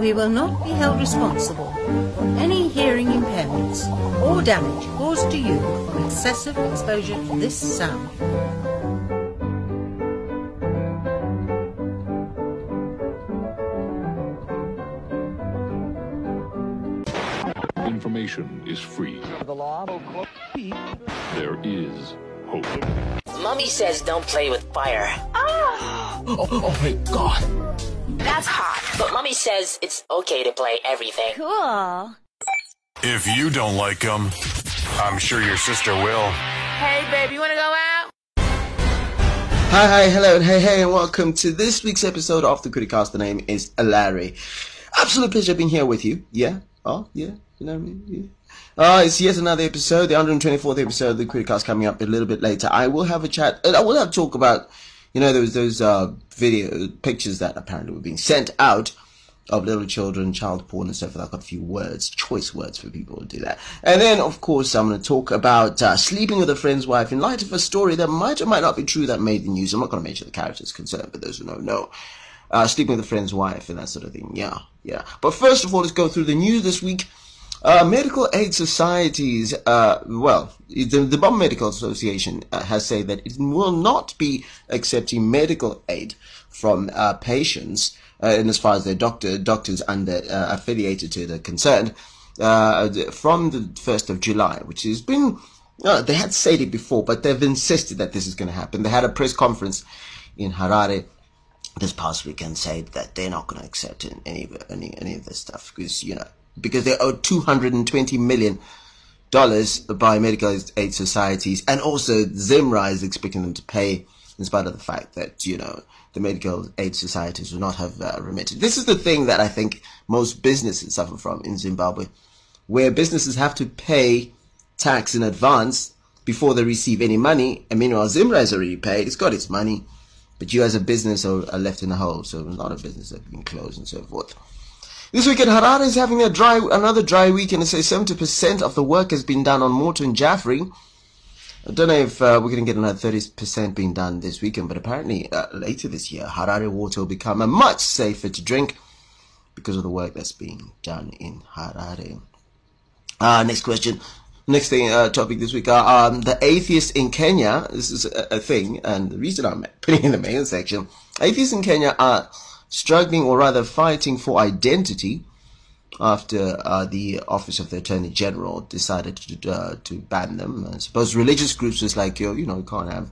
We will not be held responsible for any hearing impairments or damage caused to you from excessive exposure to this sound. Information is free. The law. There is hope. Mummy says don't play with fire. Oh, oh, oh my god. That's hot. But Mummy says it's okay to play everything. Cool. If you don't like them, I'm sure your sister will. Hey, baby, you wanna go out? Hi, hi, hello, and hey, hey, and welcome to this week's episode of the Criticast. The name is Larry. Absolute pleasure being here with you. Yeah? Oh, yeah? You know what I mean? Yeah. Uh, it's yet another episode, the 124th episode of the Criticast coming up a little bit later. I will have a chat, and I will have talk about, you know, those, those, uh, video, pictures that apparently were being sent out of little children, child porn and so forth. I've got a few words, choice words for people to do that. And then, of course, I'm going to talk about uh, sleeping with a friend's wife in light of a story that might or might not be true that made the news. I'm not going to mention the characters concerned, but those who know, know. Uh, sleeping with a friend's wife and that sort of thing. Yeah, yeah. But first of all, let's go through the news this week. Uh, medical aid societies, uh, well, the, the Bomb Medical Association uh, has said that it will not be accepting medical aid from uh, patients uh, in as far as their doctor doctors under affiliated to the concerned uh, from the 1st of July, which has been they had said it before, but they've insisted that this is going to happen. They had a press conference in Harare this past weekend said that they're not going to accept any any any of this stuff because you know because they owe 220 million dollars by medical aid societies and also Zimra is expecting them to pay in spite of the fact that you know the medical aid societies will not have uh, remitted. This is the thing that I think most businesses suffer from in Zimbabwe, where businesses have to pay tax in advance before they receive any money. And meanwhile, Zimra has already paid; it's got its money, but you as a business are, are left in the hole. So a lot of businesses have been closed and so forth. This weekend, Harare is having a dry, another dry week, and it says 70% of the work has been done on Morton Jaffray. I don't know if uh, we're going to get another 30% being done this weekend, but apparently uh, later this year, Harare water will become a much safer to drink because of the work that's being done in Harare. Uh, next question. Next thing, uh, topic this week, uh, um, the atheists in Kenya. This is a, a thing, and the reason I'm putting in the main section, atheists in Kenya are struggling or rather fighting for identity after uh, the office of the attorney general decided to uh, to ban them. I suppose religious groups is like you, you know, you can't have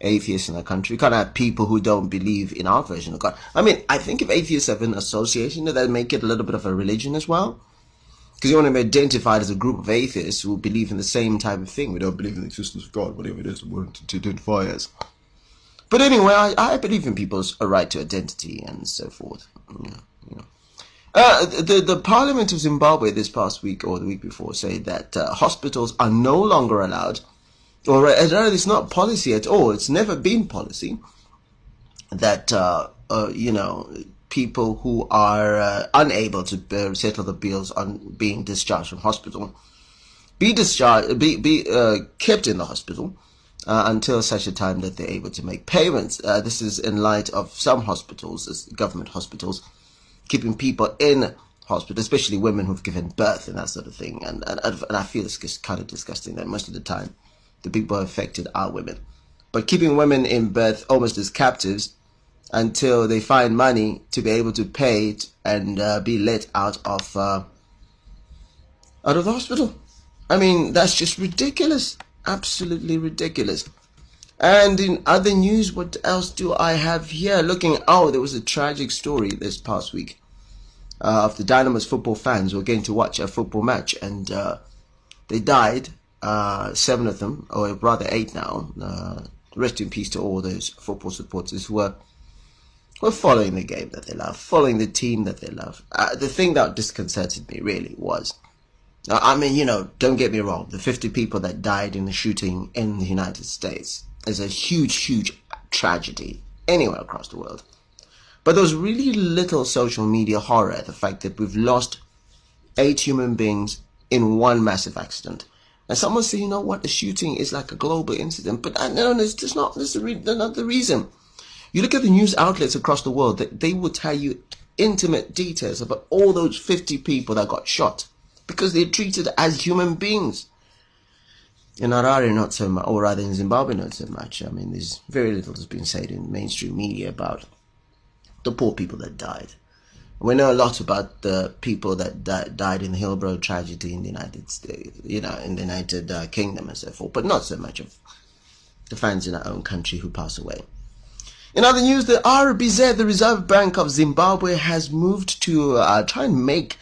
atheists in the country. You can't have people who don't believe in our version of God. I mean, I think if atheists have an association, that make it a little bit of a religion as well. Because you want to be identified as a group of atheists who believe in the same type of thing. We don't believe in the existence of God, whatever it is we want to identify as. But anyway, I, I believe in people's right to identity and so forth. Yeah, you know. Uh, the the Parliament of Zimbabwe this past week or the week before said that uh, hospitals are no longer allowed, or uh, it's not policy at all. It's never been policy that uh, uh, you know people who are uh, unable to settle the bills on being discharged from hospital be discharged, be be kept in the hospital uh, until such a time that they're able to make payments. Uh, this is in light of some hospitals, government hospitals, keeping people in hospital, especially women who've given birth and that sort of thing. And, and, and I feel it's just kind of disgusting that most of the time the people affected are women. But keeping women in birth almost as captives until they find money to be able to pay it and uh, be let out of uh, out of the hospital. I mean, that's just ridiculous absolutely ridiculous. And in other news, what else do I have here? Looking, oh, there was a tragic story this past week uh, of the Dynamos football fans who were going to watch a football match and uh, they died, uh, seven of them, or rather eight now. Uh, rest in peace to all those football supporters who were, were following the game that they love, following the team that they love. Uh, the thing that disconcerted me really was Uh, I mean, you know, don't get me wrong. The 50 people that died in the shooting in the United States is a huge, huge tragedy anywhere across the world. But there was really little social media horror at the fact that we've lost eight human beings in one massive accident. And someone say, you know what, the shooting is like a global incident. But uh, no, no, not, that's, the re- not the reason. You look at the news outlets across the world, they, they will tell you intimate details about all those 50 people that got shot because they're treated as human beings. In Harare, not so much, or rather in Zimbabwe, not so much. I mean, there's very little that's been said in mainstream media about the poor people that died. We know a lot about the people that di- died in the Hillbrow tragedy in the United States, you know, in the United uh, Kingdom and so forth, but not so much of the fans in our own country who pass away. In other news, the RBZ, the Reserve Bank of Zimbabwe, has moved to uh, try and make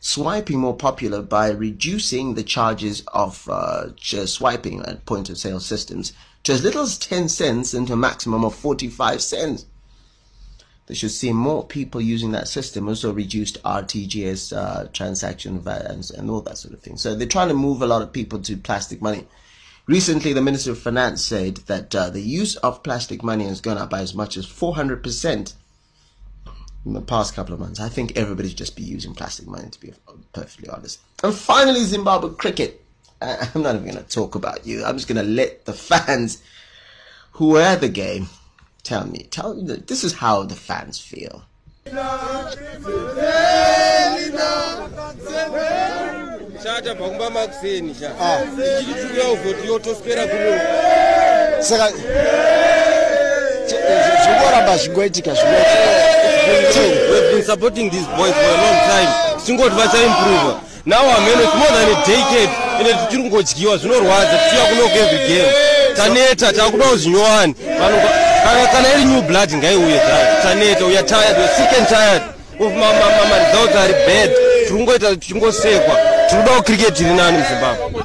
swiping more popular by reducing the charges of uh, swiping at point of sale systems to as little as 10 cents and a maximum of 45 cents. They should see more people using that system, also reduced RTGS uh, transaction values and all that sort of thing. So they're trying to move a lot of people to plastic money. Recently, the Minister of Finance said that uh, the use of plastic money has gone up by as much as 400% in the past couple of months. I think everybody should just be using plastic money, to be perfectly honest. And finally, Zimbabwe cricket. I'm not even going to talk about you. I'm just going to let the fans who were at the game tell me. Tell me that this is how the fans feel. shata pakumba makuseni sha ah. tichitukuya uvhoti yotoswera kuno saka zvinoramba zvingoitika We've been supporting these boys for a long time. Tichingoti vachaimprova now ameno it's more than a decade ende tichiri kungodyiwa zvinorwadza tichiya kunoko every game. Taneta takudawo zvinyowani kana iri new blood ngaiuye zvayo taneta are tired are sick and tired of maresults ari bad. Tiri kungoita tichingosekwa tiri kudawo cricket iri nani muzimbabwe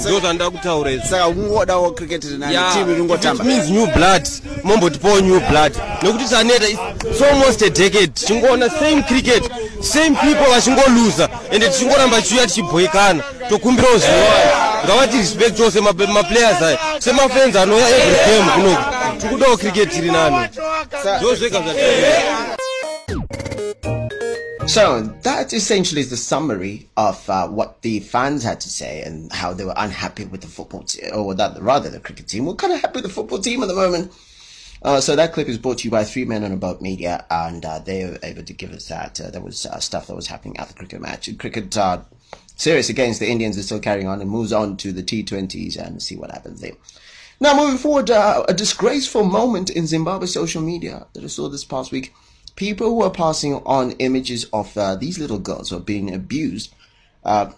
ndo zvandida kutaura izvo saka ungodawo cricket rinani timu ringotamba means new blood. Mombotipawo new blood. Nekuti taneta it's almost a decade tichingoona same cricket same people vachingoluza ende tichingoramba tichiuya tichibhoikana tokumbirawo zvinowani ngavati respect chose maplayers aya. Semafans anouya every game kunoku tikudawo cricket iri nani. Ndo zvega zvatiaa So that essentially is the summary of uh, what the fans had to say and how they were unhappy with the football team, or that rather the cricket team. We're kind of happy with the football team at the moment. Uh, so that clip is brought to you by Three Men on a Boat Media, and uh, they were able to give us that. Uh, there was uh, stuff that was happening at the cricket match. Cricket uh, series against the Indians is still carrying on and moves on to the T20s and see what happens there. Now, moving forward, uh, a disgraceful moment in Zimbabwe social media that I saw this past week people were passing on images of uh, these little girls who are being abused. Uh,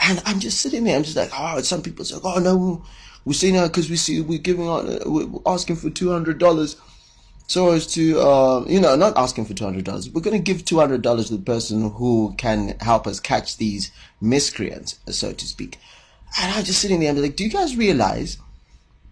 and I'm just sitting there, I'm just like, oh, some people say, oh no, we're seeing her because we see, we're giving out, we're asking for $200 so as to, uh, you know, not asking for $200. We're going to give $200 to the person who can help us catch these miscreants, so to speak. And I'm just sitting there, I'm like, do you guys realize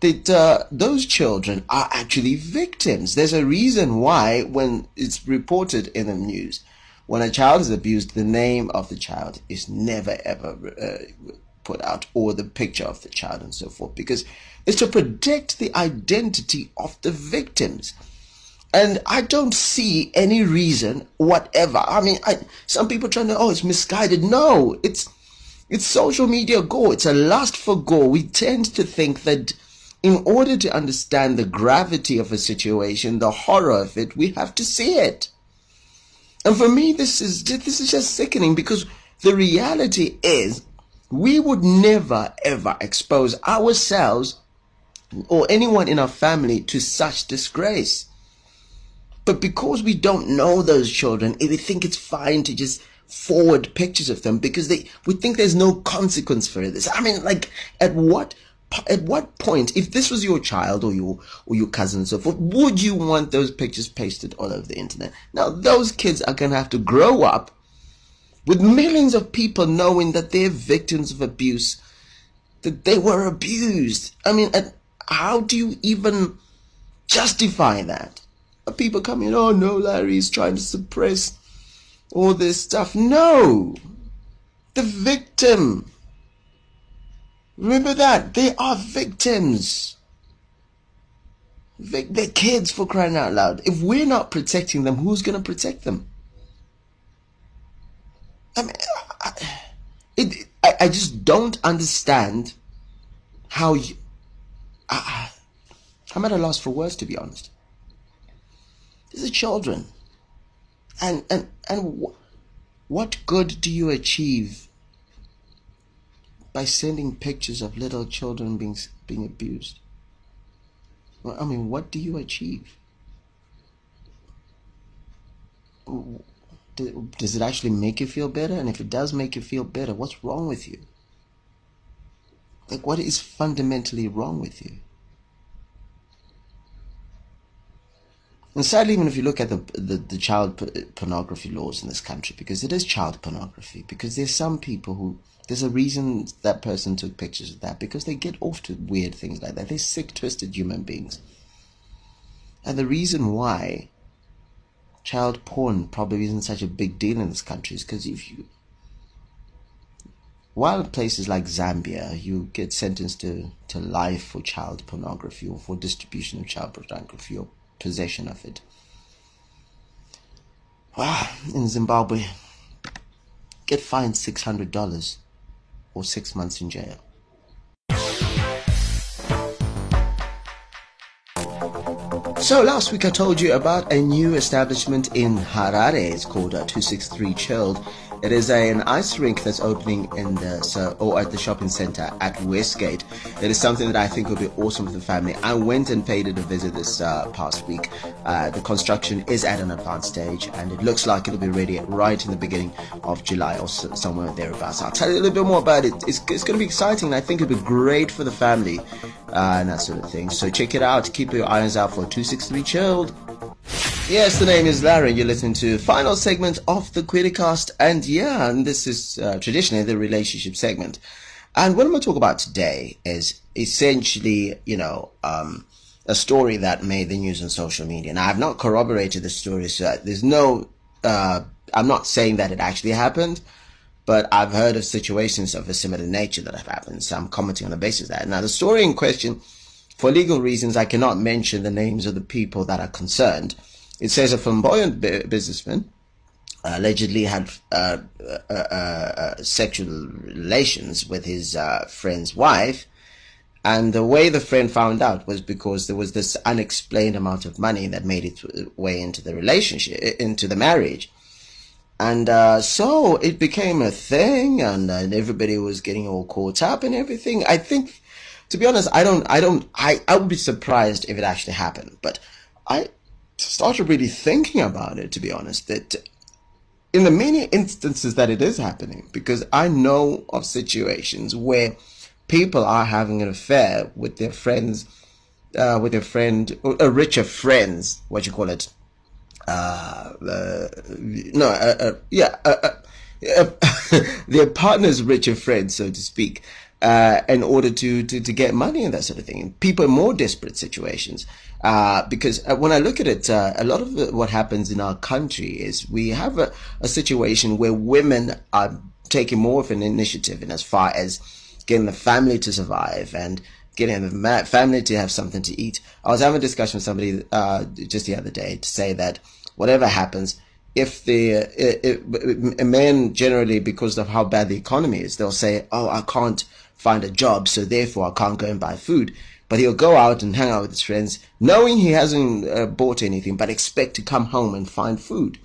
that uh, those children are actually victims. There's a reason why, when it's reported in the news, when a child is abused, the name of the child is never ever uh, put out, or the picture of the child, and so forth, because it's to protect the identity of the victims. And I don't see any reason whatever. I mean, I, some people trying to, oh, it's misguided. No, it's it's social media go. It's a lust for go. We tend to think that in order to understand the gravity of a situation, the horror of it, we have to see it. And for me, this is this is just sickening because the reality is we would never ever expose ourselves or anyone in our family to such disgrace. But because we don't know those children, we think it's fine to just forward pictures of them because they we think there's no consequence for this. I mean, like at what at what point, if this was your child or your or your cousin and so forth, would you want those pictures pasted all over the internet? Now, those kids are gonna have to grow up with millions of people knowing that they're victims of abuse, that they were abused. I mean, how do you even justify that? People coming, oh no, Larry's trying to suppress all this stuff. No! The victim Remember that. They are victims. Vic- they're kids for crying out loud. If we're not protecting them, who's going to protect them? I mean, I, it, I, I just don't understand how you. I, I'm at a loss for words, to be honest. These are children. And and and wh- what good do you achieve by sending pictures of little children being being abused? Well, I mean, what do you achieve? Does it actually make you feel better? And if it does make you feel better, what's wrong with you? Like, what is fundamentally wrong with you? And sadly, even if you look at the, the, the child pornography laws in this country, because it is child pornography, because there's some people who, there's a reason that person took pictures of that, because they get off to weird things like that. They're sick, twisted human beings. And the reason why child porn probably isn't such a big deal in this country is because if you, while places like Zambia, you get sentenced to, to life for child pornography or for distribution of child pornography or possession of it. Wow, in Zimbabwe, get fined $600 or six months in jail. So last week I told you about a new establishment in Harare. It's called uh, 263 Chilled. It is a, an ice rink that's opening in the so, or at the shopping center at Westgate. It is something that I think will be awesome for the family. I went and paid it a visit this uh, past week. Uh, the construction is at an advanced stage, and it looks like it'll be ready right in the beginning of July or so, somewhere thereabouts. I'll tell you a little bit more about it. It's, it's going to be exciting, I think it'll be great for the family uh, and that sort of thing. So check it out. Keep your eyes out for 263 Chilled. Yes, the name is Larry. You're listening to final segment of the Criticast, and yeah, and this is uh, traditionally the relationship segment. And what I'm going to talk about today is essentially, you know, um, a story that made the news on social media. Now, I've not corroborated the story, so there's no, uh, I'm not saying that it actually happened, but I've heard of situations of a similar nature that have happened, so I'm commenting on the basis of that. Now, the story in question, for legal reasons, I cannot mention the names of the people that are concerned it says a flamboyant businessman allegedly had uh, uh, uh, sexual relations with his uh, friend's wife. And the way the friend found out was because there was this unexplained amount of money that made its way into the relationship, into the marriage. And uh, so it became a thing, and, and everybody was getting all caught up and everything. I think, to be honest, I don't, I don't, I, I would be surprised if it actually happened. But I, started really thinking about it, to be honest, that in the many instances that it is happening, because I know of situations where people are having an affair with their friends, uh, with their friend, a richer friends, what you call it, uh, uh no, uh, uh, yeah, uh, their partner's richer friend, so to speak uh, in order to, to, to get money and that sort of thing. People in more desperate situations. Uh, because uh, when I look at it, uh, a lot of what happens in our country is we have a, a situation where women are taking more of an initiative in as far as getting the family to survive and getting the family to have something to eat. I was having a discussion with somebody uh, just the other day to say that whatever happens, if the if, a man generally because of how bad the economy is, they'll say, "Oh, I can't find a job, so therefore I can't go and buy food. But he'll go out and hang out with his friends, knowing he hasn't uh, bought anything, but expect to come home and find food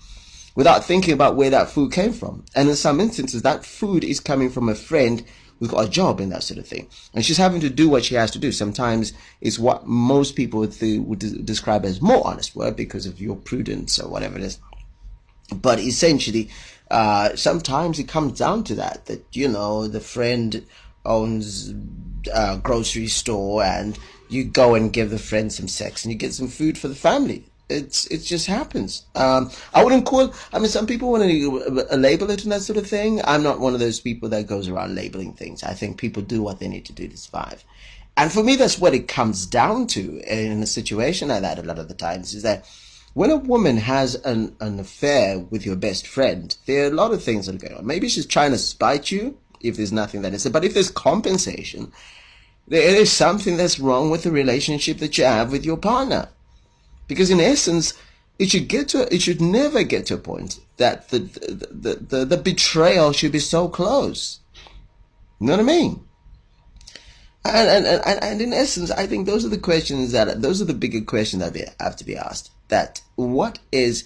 without thinking about where that food came from. And in some instances, that food is coming from a friend who's got a job and that sort of thing. And she's having to do what she has to do. Sometimes it's what most people would, describe as more honest work because of your prudence or whatever it is. But essentially, uh, sometimes it comes down to that, that, you know, the friend owns a grocery store and you go and give the friend some sex and you get some food for the family. It's it just happens. Um, I wouldn't call. I mean, some people want to label it and that sort of thing. I'm not one of those people that goes around labeling things. I think people do what they need to do to survive. And for me, that's what it comes down to in a situation like that. A lot of the times is that when a woman has an, an affair with your best friend, there are a lot of things that are going on. Maybe she's trying to spite you if there's nothing that is said. But if there's compensation, there is something that's wrong with the relationship that you have with your partner. Because in essence, it should get to it should never get to a point that the the, the, the betrayal should be so close. You know what I mean? And, and, and, and in essence, I think those are the questions that, those are the bigger questions that have to be asked. That what is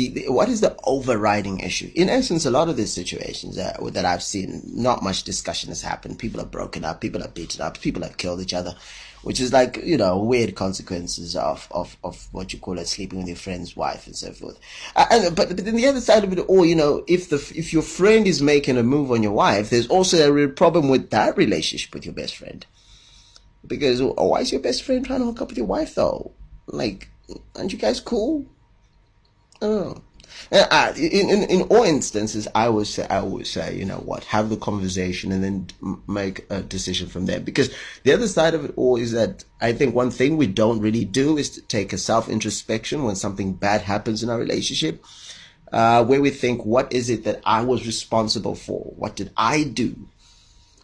the, the what is the overriding issue? In essence, a lot of these situations that, that I've seen, not much discussion has happened. People are broken up, people are beaten up, people have killed each other, which is like you know weird consequences of of, of what you call it, sleeping with your friend's wife and so forth. Uh, and but but then the other side of it all, you know, if the if your friend is making a move on your wife, there's also a real problem with that relationship with your best friend. Because oh, why is your best friend trying to hook up with your wife though? Like, aren't you guys cool? Oh. Uh, in, in in all instances, I would say I would say you know what, have the conversation and then make a decision from there. Because the other side of it all is that I think one thing we don't really do is to take a self introspection when something bad happens in our relationship, uh, where we think, what is it that I was responsible for? What did I do?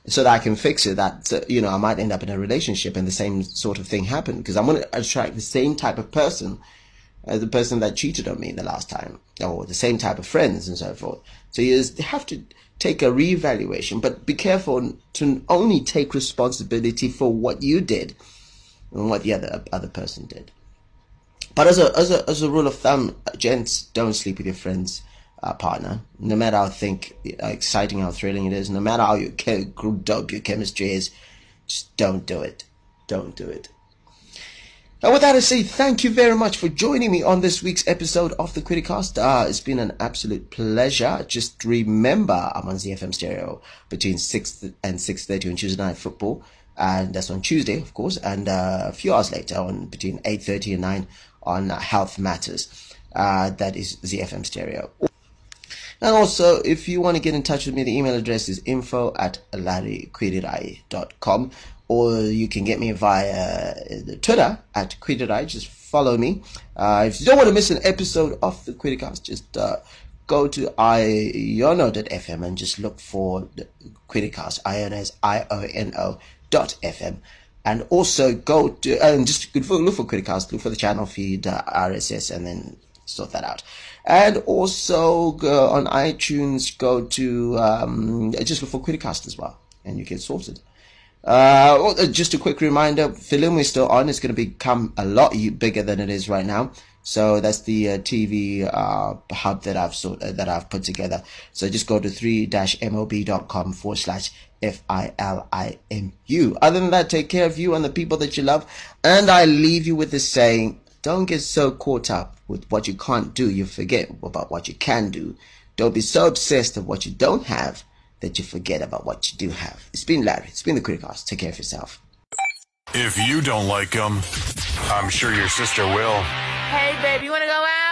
So that I can fix it, that, you know, I might end up in a relationship and the same sort of thing happen because I'm going to attract the same type of person as the person that cheated on me the last time, or the same type of friends and so forth. So you have to take a reevaluation, but be careful to only take responsibility for what you did and what the other other person did. But as a as a as a rule of thumb, gents, don't sleep with your friends. Uh, partner, no matter how think how exciting, how thrilling it is, no matter how you dope your chemistry is, just don't do it. Don't do it. And with that, I say thank you very much for joining me on this week's episode of the Criticast. Uh, it's been an absolute pleasure. Just remember, I'm on ZFM Stereo between 6 and 6.30 on Tuesday Night Football. And that's on Tuesday, of course. And uh, a few hours later, on between 8.30 and 9 on uh, Health Matters. Uh, that is ZFM Stereo. And also, if you want to get in touch with me, the email address is info at larrykwirirayi.com or you can get me via Twitter at Kwirirayi. Just follow me. Uh, if you don't want to miss an episode of the Quiddicast, just uh, go to iono.fm and just look for the Quiddicast. Iono is I-O-N-O dot FM. And also go to, and just look for, for look for the channel feed, uh, RSS, and then sort that out. And also go on iTunes, go to, um, just look for Quiddicast as well, and you get sorted. Uh, uh, just a quick reminder, Filimu is still on. It's going to become a lot bigger than it is right now. So that's the uh, TV uh, hub that I've sort uh, that I've put together. So just go to 3-mob.com forward slash F-I-L-I-M-U. Other than that, take care of you and the people that you love. And I leave you with this saying, don't get so caught up with what you can't do, you forget about what you can do. Don't be so obsessed with what you don't have that you forget about what you do have. It's been Larry. It's been the Criticast. Take care of yourself. If you don't like them, I'm sure your sister will. Hey, babe, you want to go out?